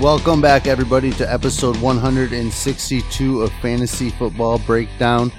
Welcome back, everybody, to episode 162 of Fantasy Football Breakdown.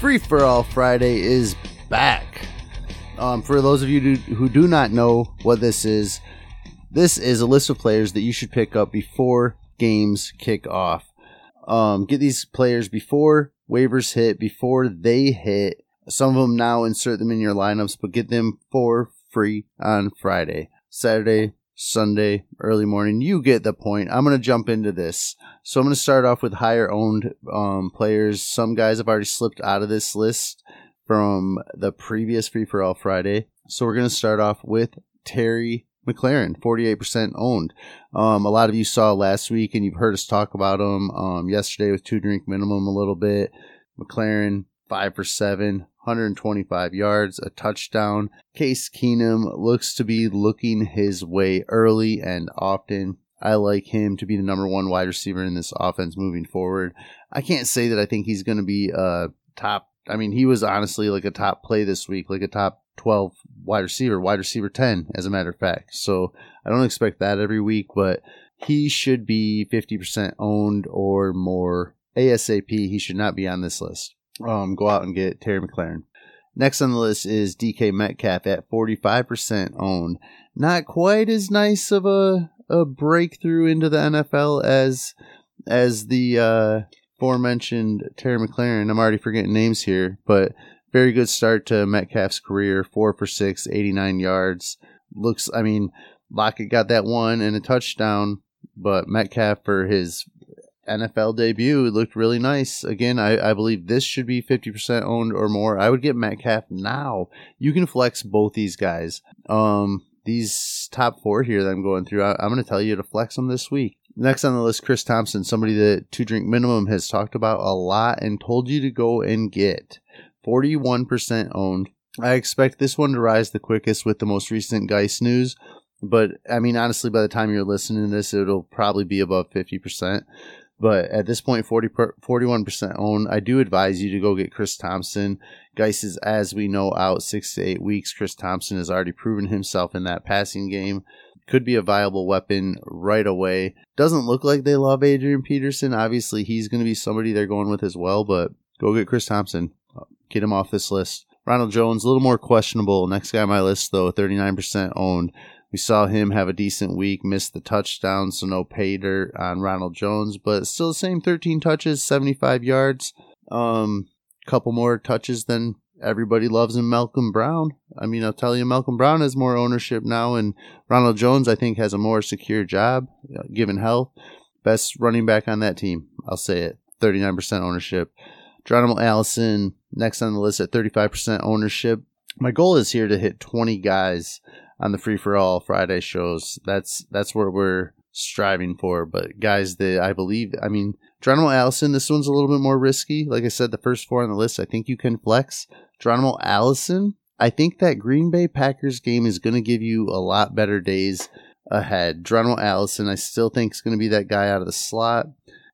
Free for All Friday is back. Um, for those of you who- do not know what this is, this is a list of players that you should pick up before games kick off. Um, get these players before waivers hit, before they hit. Some of them now insert them in your lineups, but get them for free on Friday, Saturday, Sunday, early morning. You get the point. I'm going to jump into this. So I'm going to start off with higher owned um, players. Some guys have already slipped out of this list from the previous free for all Friday. So we're going to start off with Terry McLaurin, 48% owned. Um, a lot of you saw last week and you've heard us talk about him um, yesterday with two drink minimum a little bit. McLaurin, five for seven, 125 yards, a touchdown. Case Keenum looks to be looking his way early and often. I like him to be the number one wide receiver in this offense moving forward. I can't say that I think he's going to be a top. I mean, he was honestly like a top play this week, like a top 12 wide receiver, wide receiver 10, as a matter of fact. So I don't expect that every week, but he should be 50% owned or more ASAP. He should not be on this list. Um, go out and get Terry McLaurin. Next on the list is DK Metcalf at 45% owned. Not quite as nice of a, a breakthrough into the NFL as as the uh, aforementioned Terry McLaurin. I'm already forgetting names here, but very good start to Metcalf's career. Four for six, 89 yards. Looks, I mean, Lockett got that one and a touchdown, but Metcalf for his NFL debut looked really nice. Again, I, I believe this should be 50% owned or more. I would get Metcalf now. You can flex both these guys. Um, these top four here that I'm going through, I, I'm going to tell you to flex them this week. Next on the list, Chris Thompson, somebody that Two Drink Minimum has talked about a lot and told you to go and get. 41% owned. I expect this one to rise the quickest with the most recent Guice news, but I mean, honestly, by the time you're listening to this, it'll probably be above 50%. But at this point, 40 per, 41% owned. I do advise you to go get Chris Thompson. Guice is, as we know, out six to eight weeks. Chris Thompson has already proven himself in that passing game. Could be a viable weapon right away. Doesn't look like they love Adrian Peterson. Obviously, he's going to be somebody they're going with as well, but go get Chris Thompson. Get him off this list. Ronald Jones, a little more questionable. Next guy on my list, though, 39% owned. We saw him have a decent week, missed the touchdown, so no pay dirt on Ronald Jones, but still the same 13 touches, 75 yards. Um, couple more touches than everybody loves in Malcolm Brown. I mean, I'll tell you, Malcolm Brown has more ownership now, and Ronald Jones, I think, has a more secure job, uh, given health. Best running back on that team. I'll say it. 39% ownership. Geronimo Allison, next on the list at 35% ownership. My goal is here to hit 20 guys on the free for all Friday shows. That's that's what we're striving for. But guys that I believe, I mean, Geronimo Allison, this one's a little bit more risky. Like I said, the first four on the list, I think you can flex. Geronimo Allison, I think that Green Bay Packers game is going to give you a lot better days ahead. Geronimo Allison, I still think is going to be that guy out of the slot.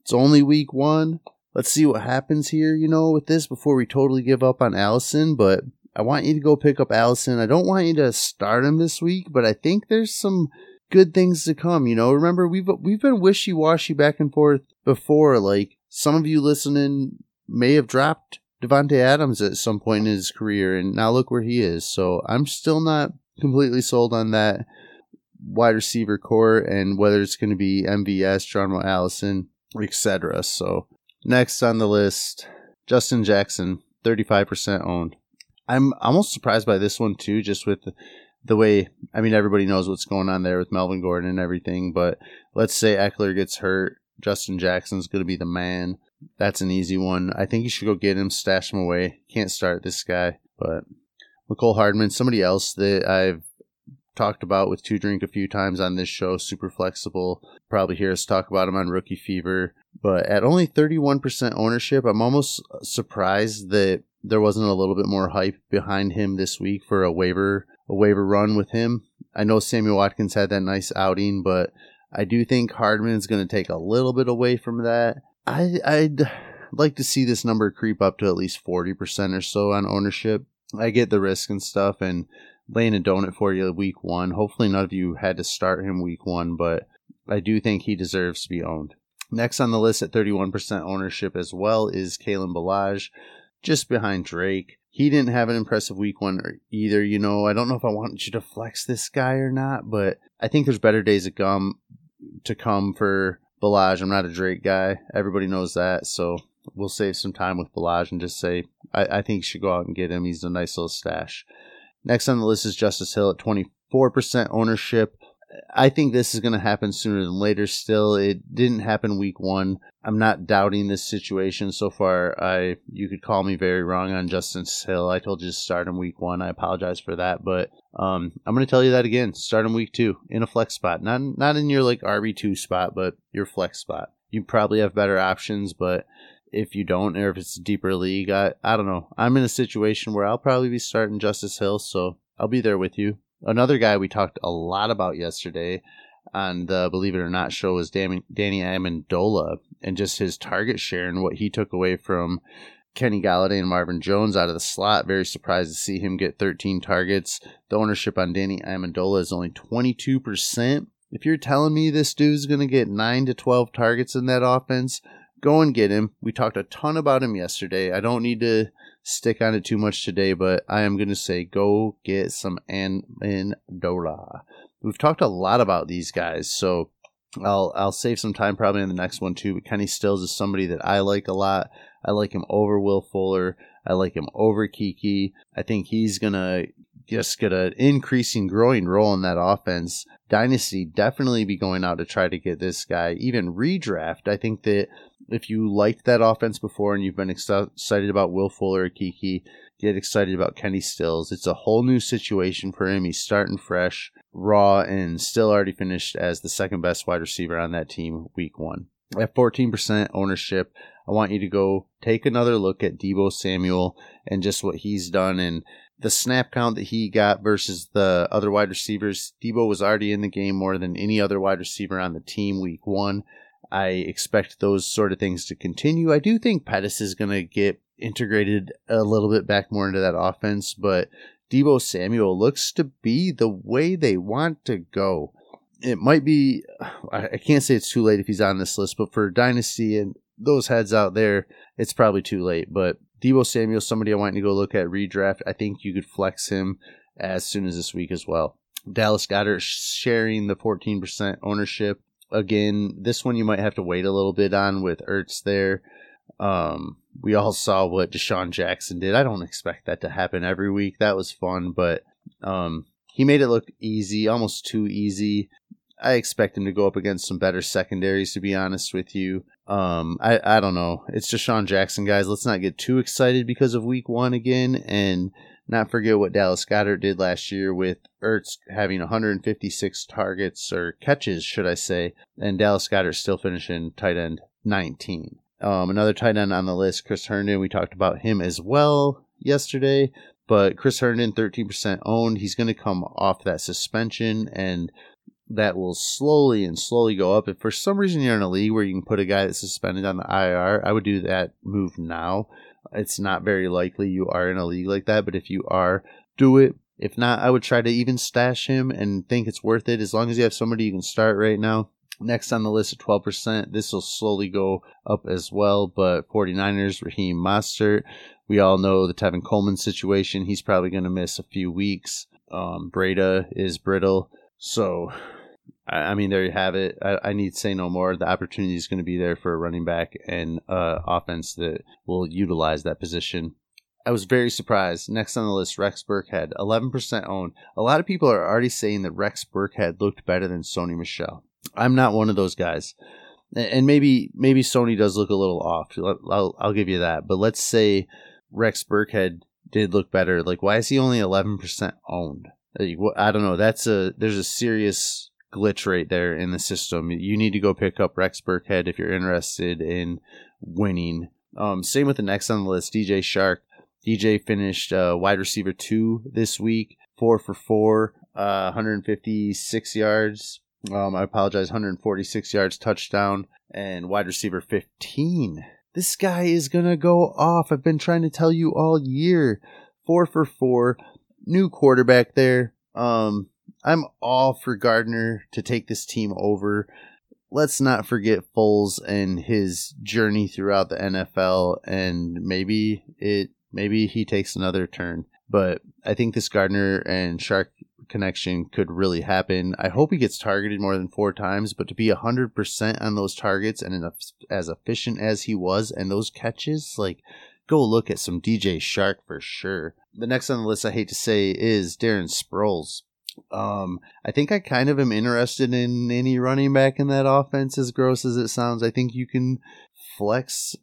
It's only week one. Let's see what happens here, you know, with this before we totally give up on Allison. But I want you to go pick up Allison. I don't want you to start him this week, but I think there's some good things to come. You know, remember we've we've been wishy washy back and forth before. Like some of you listening may have dropped Davante Adams at some point in his career, and now look where he is. So I'm still not completely sold on that wide receiver corps and whether it's going to be MVS, Geronimo Allison, etc. So next on the list, Justin Jackson, 35% owned. I'm almost surprised by this one too, just with the, the way. I mean, everybody knows what's going on there with Melvin Gordon and everything, but let's say Ekeler gets hurt, Justin Jackson's going to be the man. That's an easy one. I think you should go get him, stash him away. Can't start this guy, but Mecole Hardman, somebody else that I've talked about with Two Drink a few times on this show, super flexible. Probably hear us talk about him on Rookie Fever, but at only 31% ownership, I'm almost surprised that there wasn't a little bit more hype behind him this week for a waiver a waiver run with him. I know Sammy Watkins had that nice outing, but I do think Hardman's going to take a little bit away from that. I I'd like to see this number creep up to at least 40% or so on ownership. I get the risk and stuff and laying a donut for you week 1. Hopefully none of you had to start him week 1, but I do think he deserves to be owned. Next on the list at 31% ownership as well is Kalen Ballage, just behind Drake. He didn't have an impressive week one either. You know, I don't know if I want you to flex this guy or not, but I think there's better days to come to come for Ballage. I'm not a Drake guy. Everybody knows that. So we'll save some time with Ballage and just say I, I think you should go out and get him. He's a nice little stash. Next on the list is Justice Hill at 24% ownership. I think this is going to happen sooner than later. Still, it didn't happen week one. I'm not doubting this situation so far. I you could call me very wrong on Justice Hill. I told you to start him week one. I apologize for that, but um, I'm going to tell you that again. Start him week two in a flex spot, not not in your like RB two spot, but your flex spot. You probably have better options, but if you don't, or if it's a deeper league, I I don't know. I'm in a situation where I'll probably be starting Justice Hill, so I'll be there with you. Another guy we talked a lot about yesterday on the uh, Believe It or Not show was Danny, Danny Amendola and just his target share and what he took away from Kenny Golladay and Marvin Jones out of the slot. Very surprised to see him get 13 targets. The ownership on Danny Amendola is only 22%. If you're telling me this dude's going to get 9 to 12 targets in that offense, go and get him. We talked a ton about him yesterday. I don't need to stick on it too much today, but I am going to say go get some Amendola. We've talked a lot about these guys, so I'll I'll save some time probably in the next one too. But Kenny Stills is somebody that I like a lot. I like him over Will Fuller. I like him over Keke. I think he's gonna just get an increasing, growing role in that offense. Dynasty definitely be going out to try to get this guy. Even redraft. I think that if you liked that offense before and you've been excited about Will Fuller or Keke, get excited about Kenny Stills. It's a whole new situation for him. He's starting fresh, raw, and still already finished as the second best wide receiver on that team week one. At 14% ownership, I want you to go take another look at Deebo Samuel and just what he's done and the snap count that he got versus the other wide receivers. Deebo was already in the game more than any other wide receiver on the team week one. I expect those sort of things to continue. I do think Pettis is going to get integrated a little bit back more into that offense, but Deebo Samuel looks to be the way they want to go. It might be, I can't say it's too late if he's on this list, but for Dynasty and those heads out there, it's probably too late. But Deebo Samuel, somebody I want to go look at redraft. I think you could flex him as soon as this week as well. Dallas Goedert sharing the 14% ownership. Again, this one you might have to wait a little bit on with Ertz there. Um, we all saw what DeSean Jackson did. I don't expect that to happen every week. That was fun, but um, he made it look easy, almost too easy. I expect him to go up against some better secondaries, to be honest with you. Um, I, I don't know. It's DeSean Jackson, guys. Let's not get too excited because of week one again and not forget what Dallas Goedert did last year with Ertz having 156 targets or catches, should I say, and Dallas Goedert still finishing tight end 19. Um, another tight end on the list, Chris Herndon. We talked about him as well yesterday, but Chris Herndon, 13% owned. He's going to come off that suspension, and that will slowly and slowly go up. If for some reason you're in a league where you can put a guy that's suspended on the IR, I would do that move now. It's not very likely you are in a league like that, but if you are, do it. If not, I would try to even stash him and think it's worth it as long as you have somebody you can start right now. Next on the list at 12%, this will slowly go up as well, but 49ers, Raheem Mostert. We all know the Tevin Coleman situation. He's probably going to miss a few weeks. Um, Breida is brittle. So, I, mean, there you have it. I, I, need to say no more. The opportunity is going to be there for a running back and uh, offense that will utilize that position. I was very surprised. Next on the list, Rex Burkhead, 11% owned. A lot of people are already saying that Rex Burkhead looked better than Sony Michel. I'm not one of those guys. And maybe maybe Sony does look a little off. I'll, I'll give you that. But let's say Rex Burkhead did look better. Like, why is he only 11% owned? I don't know. That's a there's a serious glitch right there in the system. You need to go pick up Rex Burkhead if you're interested in winning. Um, same with the next on the list, DJ Chark. DJ finished uh, wide receiver two this week, four for four, uh, 156 yards, um, I apologize. 146 yards, touchdown, and wide receiver 15. This guy is gonna go off. I've been trying to tell you all year. Four for four. New quarterback there. Um, I'm all for Gardner to take this team over. let's not forget Foles and his journey throughout the NFL, and maybe it maybe he takes another turn. But I think this Gardner and Chark connection could really happen. I hope he gets targeted more than four times, but to be 100% on those targets and as efficient as he was and those catches, like, go look at some DJ Chark for sure. The next on the list, I hate to say, is Darren Sproles. Um, I think I kind of am interested in any running back in that offense, as gross as it sounds. I think you can flex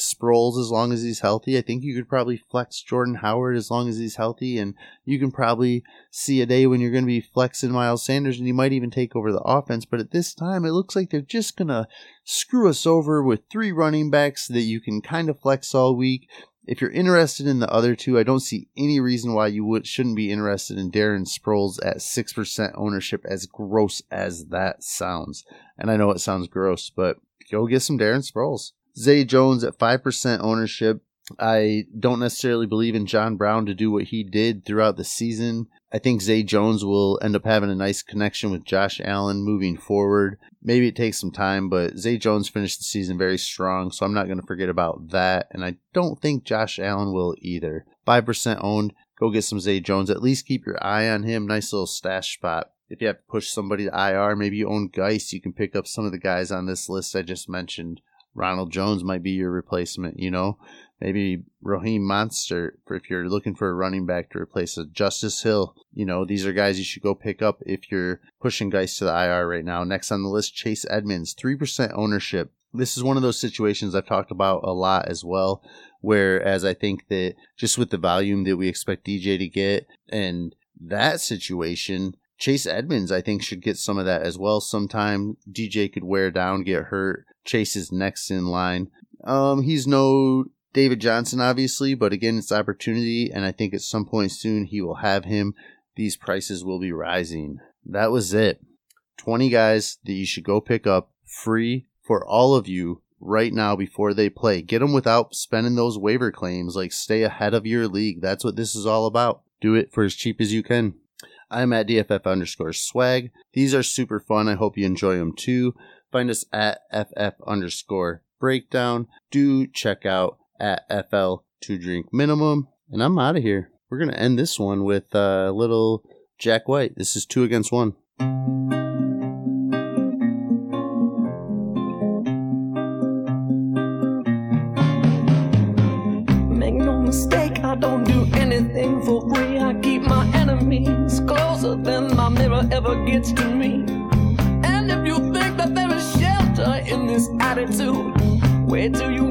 Sproles as long as he's healthy. I think you could probably flex Jordan Howard as long as he's healthy, and you can probably see a day when you're going to be flexing Miles Sanders, and he might even take over the offense. But at this time, it looks like they're just going to screw us over with three running backs that you can kind of flex all week. If you're interested in the other two, I don't see any reason why you would, shouldn't be interested in Darren Sproles at 6% ownership, as gross as that sounds. And I know it sounds gross, but go get some Darren Sproles. Zay Jones at 5% ownership. I don't necessarily believe in John Brown to do what he did throughout the season. I think Zay Jones will end up having a nice connection with Josh Allen moving forward. Maybe it takes some time, but Zay Jones finished the season very strong, so I'm not going to forget about that. And I don't think Josh Allen will either. 5% owned. Go get some Zay Jones. At least keep your eye on him. Nice little stash spot. If you have to push somebody to IR, maybe you own Guice, you can pick up some of the guys on this list I just mentioned. Ronald Jones might be your replacement, you know. Maybe Raheem Mostert if you're looking for a running back to replace a Justice Hill. You know, these are guys you should go pick up if you're pushing guys to the IR right now. Next on the list, Chase Edmonds, 3% ownership. This is one of those situations I've talked about a lot as well, whereas I think that just with the volume that we expect DJ to get and that situation, Chase Edmonds, I think, should get some of that as well. Sometime DJ could wear down, get hurt. Chase is next in line. Um, he's no David Johnson, obviously, but again, it's opportunity, and I think at some point soon he will have him. These prices will be rising. That was it. 20 guys that you should go pick up free for all of you right now before they play. Get them without spending those waiver claims. Like, stay ahead of your league. That's what this is all about. Do it for as cheap as you can. I'm at DFF underscore swag. These are super fun. I hope you enjoy them too. Find us at FF underscore breakdown. Do check out at FL to drink minimum. And I'm out of here. We're going to end this one with a little Jack White. This is two against one. Make no mistake, I don't do anything for free. I keep my enemies closer than my mirror ever gets to me. And if you think that there is shelter in this attitude, where do you